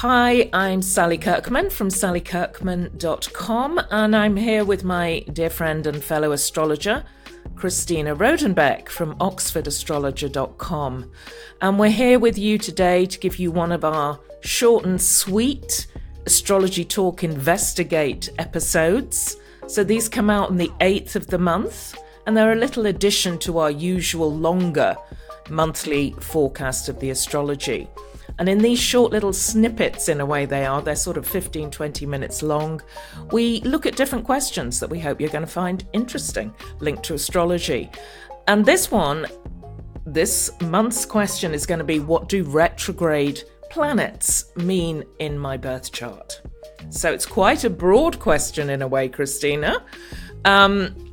Hi, I'm Sally Kirkman from sallykirkman.com, and I'm here with my dear friend and fellow astrologer, Christina Rodenbeck from oxfordastrologer.com. And we're here with you today to give you one of our short and sweet Astrology Talk Investigate episodes. So these come out on the 8th of the month, and they're a little addition to our usual longer monthly forecast of the astrology. And in these short little snippets, in a way, they are, they're sort of 15, 20 minutes long. We look at different questions that we hope you're going to find interesting, linked to astrology. And this one, this month's question is going to be what do retrograde planets mean in my birth chart? So it's quite a broad question in a way, Christina. Um,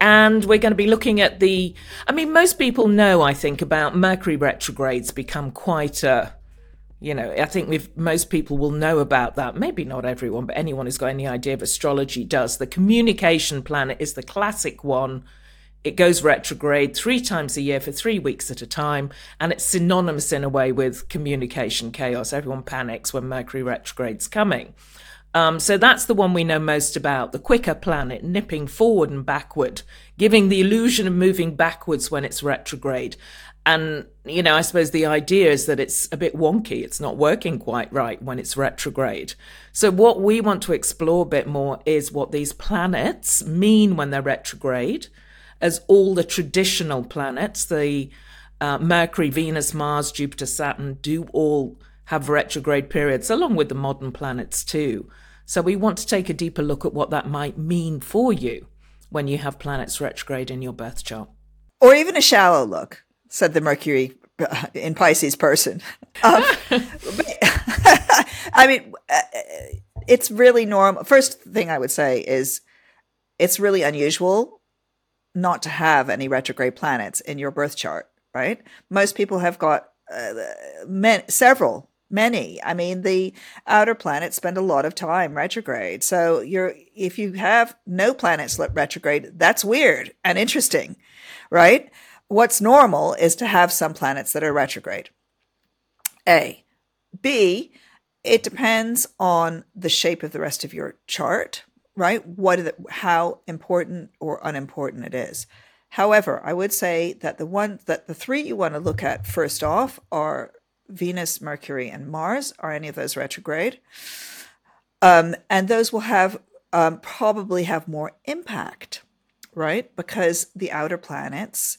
and we're going to be looking at the. I mean, most people know, I think, about Mercury retrogrades become quite a you know, I think we've most people will know about that. Maybe not everyone, but anyone who's got any idea of astrology does. The communication planet is the classic one. It goes retrograde three times a year for three weeks at a time, and it's synonymous in a way with communication chaos. Everyone panics when Mercury retrograde's coming. Um, so that's the one we know most about the quicker planet nipping forward and backward, giving the illusion of moving backwards when it's retrograde. And, you know, I suppose the idea is that it's a bit wonky. It's not working quite right when it's retrograde. So, what we want to explore a bit more is what these planets mean when they're retrograde, as all the traditional planets, the uh, Mercury, Venus, Mars, Jupiter, Saturn, do all have retrograde periods, along with the modern planets too. So, we want to take a deeper look at what that might mean for you when you have planets retrograde in your birth chart. Or even a shallow look said the Mercury uh, in Pisces person. Um, I mean, uh, it's really normal. First thing I would say is it's really unusual not to have any retrograde planets in your birth chart, right? Most people have got uh, men, several, many. I mean, the outer planets spend a lot of time retrograde. So you're if you have no planets retrograde, that's weird and interesting, right? what's normal is to have some planets that are retrograde. A. B, it depends on the shape of the rest of your chart, right? What the, how important or unimportant it is. However, I would say that the one that the three you want to look at first off are Venus, Mercury, and Mars. Are any of those retrograde? Um, and those will have um, probably have more impact, right? Because the outer planets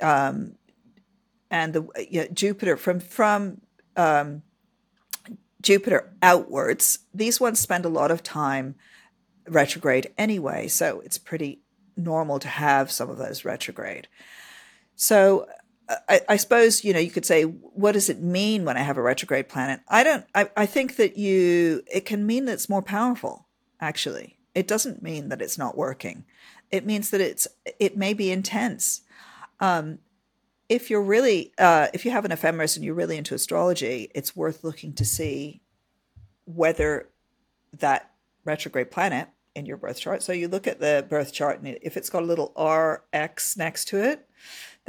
um, and the Jupiter from from um, Jupiter outwards. These ones spend a lot of time retrograde anyway, so it's pretty normal to have some of those retrograde. So I, I, suppose you know you could say, what does it mean when I have a retrograde planet? I don't. I, I think that you it can mean that it's more powerful. Actually, it doesn't mean that it's not working. It means that it's it may be intense. Um, if you're really, uh, if you have an ephemeris and you're really into astrology, it's worth looking to see whether that retrograde planet in your birth chart. So you look at the birth chart, and if it's got a little RX next to it,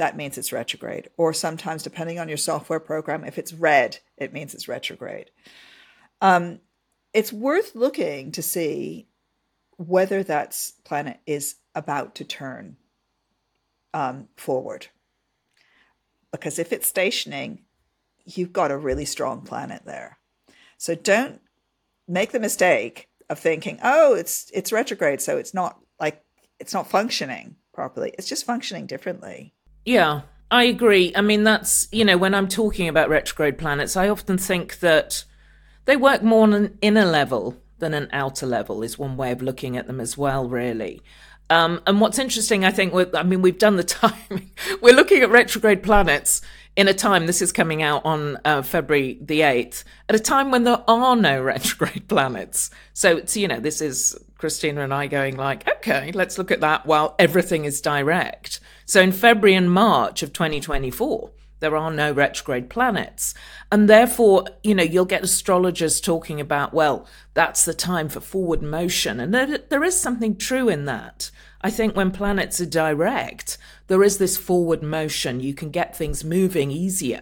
that means it's retrograde. Or sometimes, depending on your software program, if it's red, it means it's retrograde. Um, it's worth looking to see whether that planet is about to turn um, forward. Because if it's stationing, you've got a really strong planet there. So don't make the mistake of thinking, oh, it's it's retrograde, so it's not like it's not functioning properly. It's just functioning differently. Yeah, I agree. I mean, that's, you know, when I'm talking about retrograde planets, I often think that they work more on an inner level than an outer level, is one way of looking at them as well, really. Um, and what's interesting, I think, I mean, we've done the timing. We're looking at retrograde planets in a time, this is coming out on uh, February the 8th, at a time when there are no retrograde planets. So it's, you know, this is Christina and I going like, okay, let's look at that while everything is direct. So in February and March of 2024, There are no retrograde planets. And therefore, you know, you'll get astrologers talking about, well, that's the time for forward motion. And there, there is something true in that. I think when planets are direct, there is this forward motion. You can get things moving easier.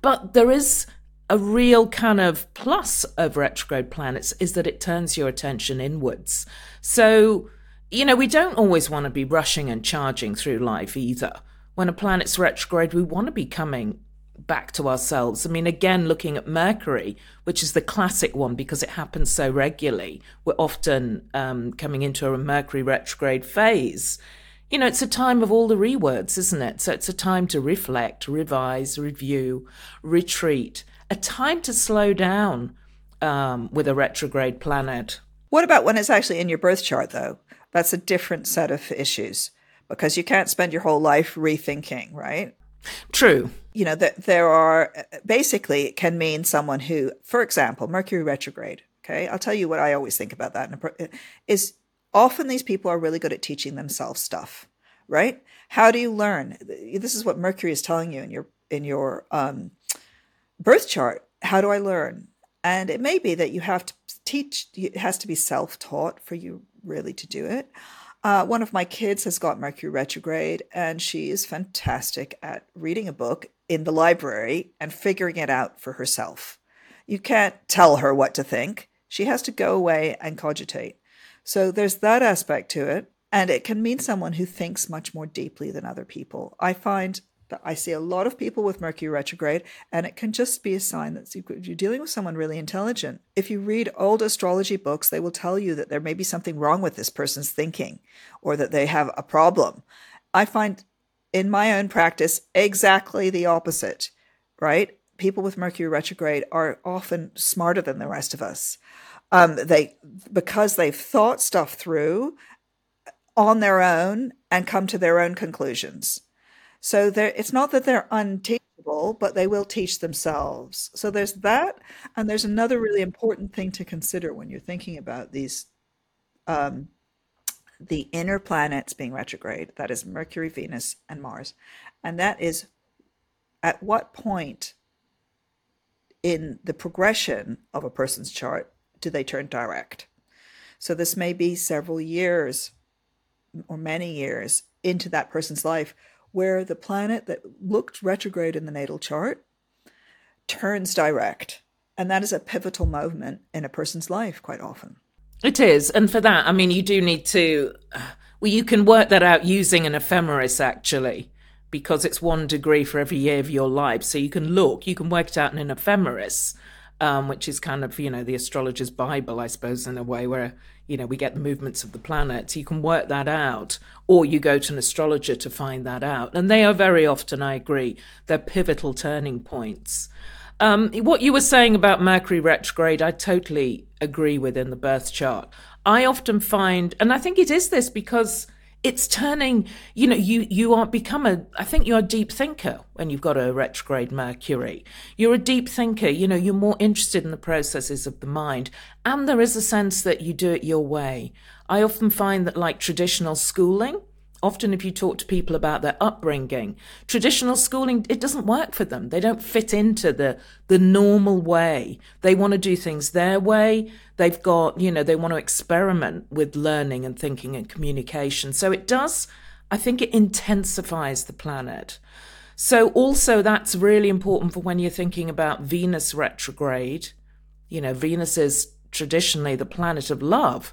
But there is a real kind of plus of retrograde planets is that it turns your attention inwards. So, you know, we don't always want to be rushing and charging through life either when a planet's retrograde, we want to be coming back to ourselves. I mean, again, looking at Mercury, which is the classic one because it happens so regularly, we're often um, coming into a Mercury retrograde phase. You know, it's a time of all the rewords, isn't it? So it's a time to reflect, revise, review, retreat, a time to slow down um, with a retrograde planet. What about when it's actually in your birth chart, though? That's a different set of issues because you can't spend your whole life rethinking, right? True. You know, that there are basically it can mean someone who, for example, Mercury retrograde. Okay, I'll tell you what I always think about that is often these people are really good at teaching themselves stuff, right? How do you learn? This is what Mercury is telling you in your in your um, birth chart. How do I learn? And it may be that you have to teach. It has to be self taught for you really to do it. Uh, one of my kids has got Mercury retrograde, and she is fantastic at reading a book in the library and figuring it out for herself. You can't tell her what to think. She has to go away and cogitate. So there's that aspect to it. And it can mean someone who thinks much more deeply than other people. I find I see a lot of people with Mercury retrograde, and it can just be a sign that you're dealing with someone really intelligent. If you read old astrology books, they will tell you that there may be something wrong with this person's thinking or that they have a problem. I find in my own practice exactly the opposite, right? People with Mercury retrograde are often smarter than the rest of us. Um, they because they've thought stuff through on their own and come to their own conclusions. So it's not that they're unteachable, but they will teach themselves. So there's that, and there's another really important thing to consider when you're thinking about these, um, the inner planets being retrograde. That is Mercury, Venus, and Mars, and that is at what point in the progression of a person's chart do they turn direct. So this may be several years or many years into that person's life where the planet that looked retrograde in the natal chart turns direct. And that is a pivotal moment in a person's life quite often. It is. And for that, I mean, you do need to, well, you can work that out using an ephemeris actually, because it's one degree for every year of your life. So you can look, you can work it out in an ephemeris um, which is kind of, you know, the astrologer's Bible, I suppose, in a way where, you know, we get the movements of the planets. You can work that out, or you go to an astrologer to find that out. And they are very often, I agree, they're pivotal turning points. Um, what you were saying about Mercury retrograde, I totally agree with in the birth chart. I often find, and I think it is this because it's turning you know you you are become a i think you're a deep thinker when you've got a retrograde mercury. You're a deep thinker you know you're more interested in the processes of the mind. And there is a sense that you do it your way. I often find that like traditional schooling Often, if you talk to people about their upbringing, traditional schooling, it doesn't work for them. They don't fit into the, the normal way. They want to do things their way. They've got, you know, they want to experiment with learning and thinking and communication. So it does, I think it intensifies the planet. So also that's really important for when you're thinking about Venus retrograde. You know, Venus is traditionally the planet of love.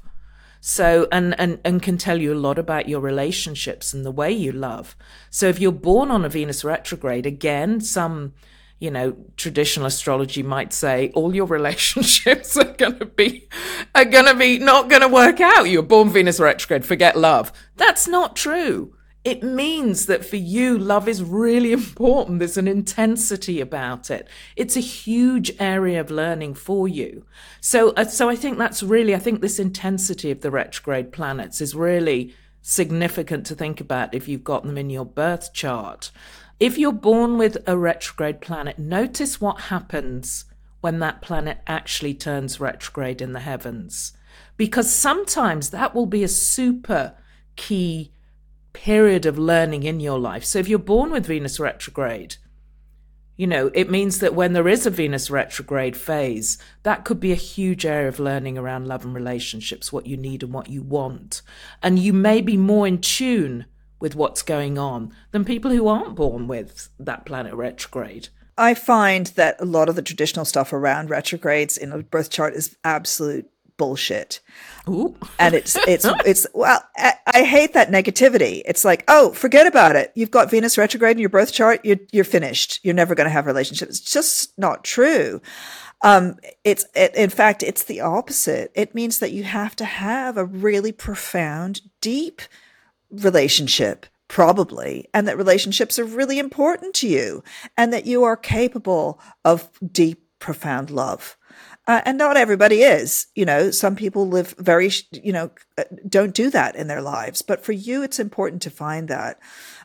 So, and, and, and can tell you a lot about your relationships and the way you love. So, if you're born on a Venus retrograde, again, some, you know, traditional astrology might say all your relationships are going to be, are going to be not going to work out. You're born Venus retrograde, forget love. That's not true it means that for you, love is really important. There's an intensity about it. It's a huge area of learning for you. So, uh, so I think that's really, I think this intensity of the retrograde planets is really significant to think about if you've got them in your birth chart. If you're born with a retrograde planet, notice what happens when that planet actually turns retrograde in the heavens. Because sometimes that will be a super key period of learning in your life. So if you're born with Venus retrograde, You know, it means that when there is a Venus retrograde phase, that could be a huge area of learning around love and relationships, what you need and what you want. And you may be more in tune with what's going on than people who aren't born with that planet retrograde. I find that a lot of the traditional stuff around retrogrades in a birth chart is absolute bullshit. Ooh. and it's it's it's well I, I, hate that negativity. It's like oh forget about it. You've got venus retrograde in your birth chart. You're, you're finished. You're never going to have relationships. It's just not true. Um, it's it, in fact it's the opposite. It means that you have to have a really profound deep relationship probably and that relationships are really important to you and that you are capable of deep profound love uh, and not everybody is, you know, some people live very, you know, uh, don't do that in their lives. But for you, it's important to find that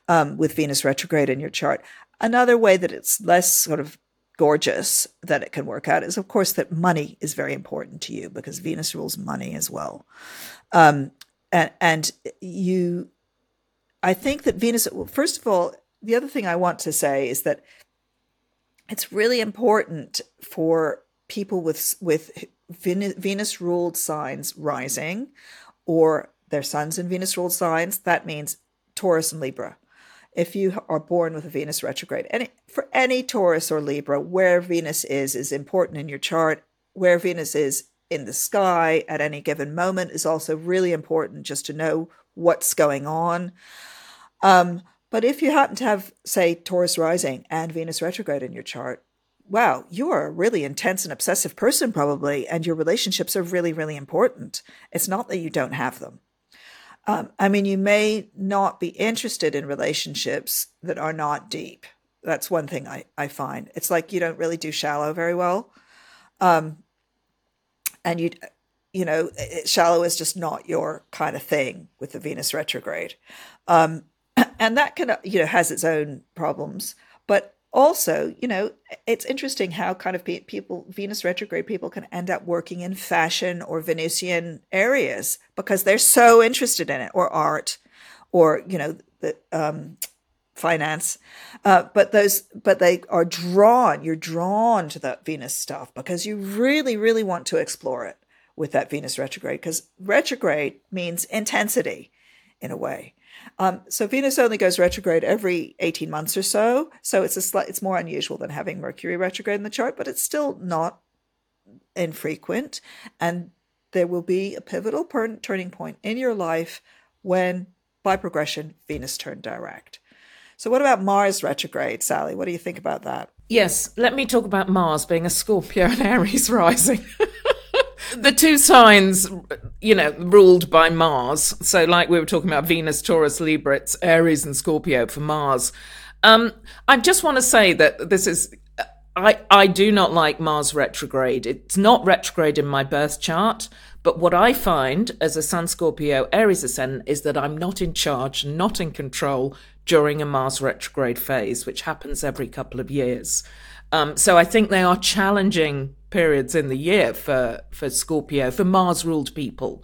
um, with Venus retrograde in your chart. Another way that it's less sort of gorgeous that it can work out is, of course, that money is very important to you because Venus rules money as well. Um, and, and you, I think that Venus, well, first of all, the other thing I want to say is that it's really important for people with with Venus ruled signs rising, or their suns in Venus ruled signs. That means Taurus and Libra. If you are born with a Venus retrograde, any for any Taurus or Libra, where Venus is is important in your chart. Where Venus is in the sky at any given moment is also really important just to know what's going on. Um, but if you happen to have, say, Taurus rising and Venus retrograde in your chart, wow, you're a really intense and obsessive person, probably, and your relationships are really, really important. It's not that you don't have them. Um, I mean, you may not be interested in relationships that are not deep. That's one thing I, I find. It's like you don't really do shallow very well. Um, and you, you know, shallow is just not your kind of thing with the Venus retrograde. Um, and that can, you know, has its own problems. But also, you know, it's interesting how kind of people, Venus retrograde people can end up working in fashion or Venusian areas because they're so interested in it, or art, or, you know, the, um, finance. Uh, but those, but they are drawn, you're drawn to that Venus stuff because you really, really want to explore it with that Venus retrograde because retrograde means intensity in a way. Um, so Venus only goes retrograde every 18 months or so. So it's a it's more unusual than having Mercury retrograde in the chart, but it's still not infrequent. And there will be a pivotal turning point in your life when, by progression, Venus turned direct. So, what about Mars retrograde, Sally? What do you think about that? Yes, let me talk about Mars being a Scorpio and Aries rising. The two signs, you know, ruled by Mars. So, like we were talking about Venus, Taurus, Libra, it's Aries and Scorpio for Mars. Um, I just want to say that this is. I, I do not like Mars retrograde. It's not retrograde in my birth chart, but what I find as a Sun Scorpio Aries ascendant is that I'm not in charge, not in control during a Mars retrograde phase, which happens every couple of years. Um, so I think they are challenging periods in the year for, for Scorpio, for Mars ruled people.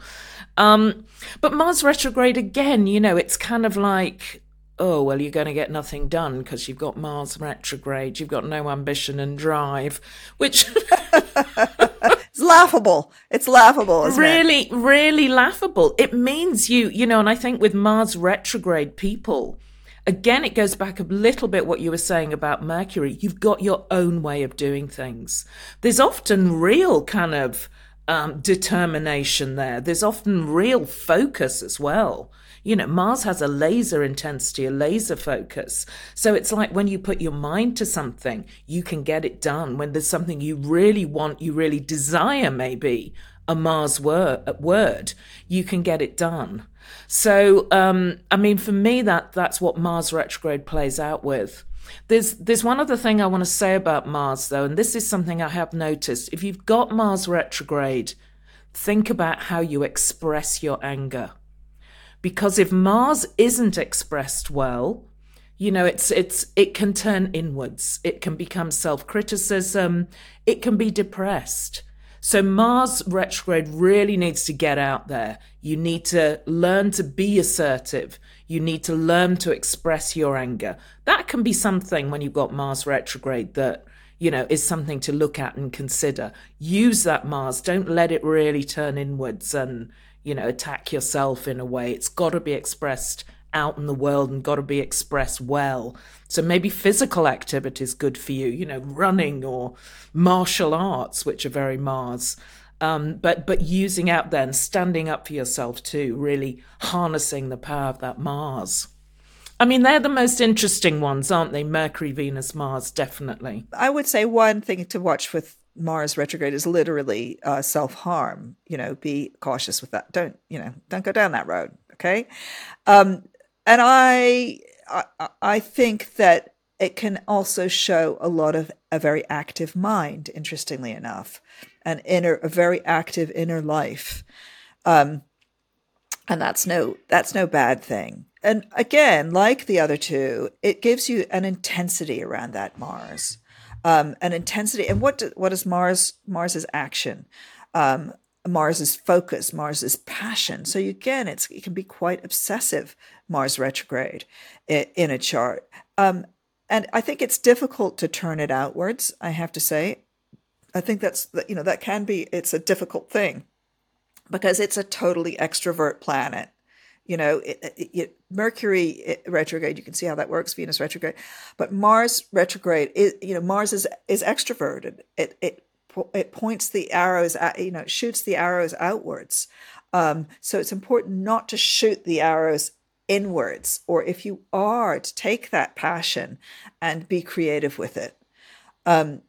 Um, but Mars retrograde again, you know, it's kind of like, oh, well, you're going to get nothing done because you've got Mars retrograde, you've got no ambition and drive, which. it's laughable. It's laughable. really, it? really laughable. It means you, you know, and I think with Mars retrograde people, Again, it goes back a little bit what you were saying about Mercury. You've got your own way of doing things. There's often real kind of um, determination there. There's often real focus as well. You know, Mars has a laser intensity, a laser focus. So it's like when you put your mind to something, you can get it done. When there's something you really want, you really desire, maybe a Mars word, word you can get it done. So, um, I mean, for me, that that's what Mars retrograde plays out with. There's there's one other thing I want to say about Mars though, and this is something I have noticed. If you've got Mars retrograde, think about how you express your anger. Because if Mars isn't expressed well, you know, it's it's it can turn inwards. It can become self-criticism, it can be depressed. So Mars retrograde really needs to get out there. You need to learn to be assertive. You need to learn to express your anger. That can be something when you've got Mars retrograde that, you know, is something to look at and consider. Use that Mars. Don't let it really turn inwards and, you know, attack yourself in a way. It's got to be expressed out in the world and got to be expressed well. So maybe physical activity is good for you, you know, running or martial arts, which are very Mars. Um, but but using out there and standing up for yourself too, really harnessing the power of that Mars. I mean, they're the most interesting ones, aren't they? Mercury, Venus, Mars, definitely. I would say one thing to watch with Mars retrograde is literally uh, self harm. You know, be cautious with that. Don't you know? Don't go down that road. Okay. Um, and I, I, I think that it can also show a lot of a very active mind. Interestingly enough, an inner, a very active inner life, um, and that's no that's no bad thing. And again, like the other two, it gives you an intensity around that Mars, um, an intensity. And what do, what is Mars? Mars's action. Um, Mars's focus, Mars's passion. So again, it's it can be quite obsessive. Mars retrograde in, a chart, um, and I think it's difficult to turn it outwards. I have to say, I think that's you know that can be it's a difficult thing because it's a totally extrovert planet. You know, it, it, it, Mercury retrograde, you can see how that works. Venus retrograde, but Mars retrograde is you know Mars is is extroverted. It it it points the arrows at, you know, shoots the arrows outwards. Um, so it's important not to shoot the arrows inwards, or if you are, to take that passion and be creative with it, um,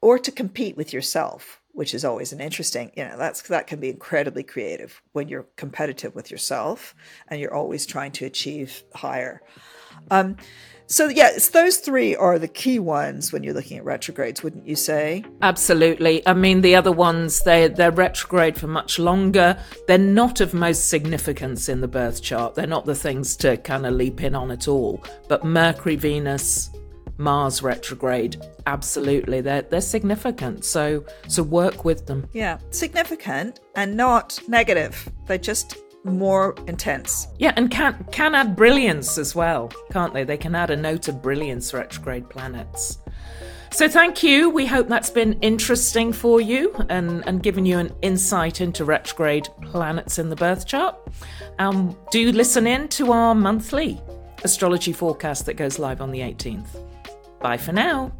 or to compete with yourself, which is always an interesting, you know, that's that can be incredibly creative when you're competitive with yourself and you're always trying to achieve higher. Um, so yeah, it's those three are the key ones when you're looking at retrogrades, wouldn't you say? Absolutely. I mean, the other ones they they're retrograde for much longer. They're not of most significance in the birth chart. They're not the things to kind of leap in on at all. But Mercury, Venus, Mars retrograde, absolutely, they're they're significant. So so work with them. Yeah, significant and not negative. They just more intense. Yeah, and can can add brilliance as well, can't they? They can add a note of brilliance retrograde planets. So thank you. We hope that's been interesting for you and, and given you an insight into retrograde planets in the birth chart. Um, do listen in to our monthly astrology forecast that goes live on the 18th. Bye for now.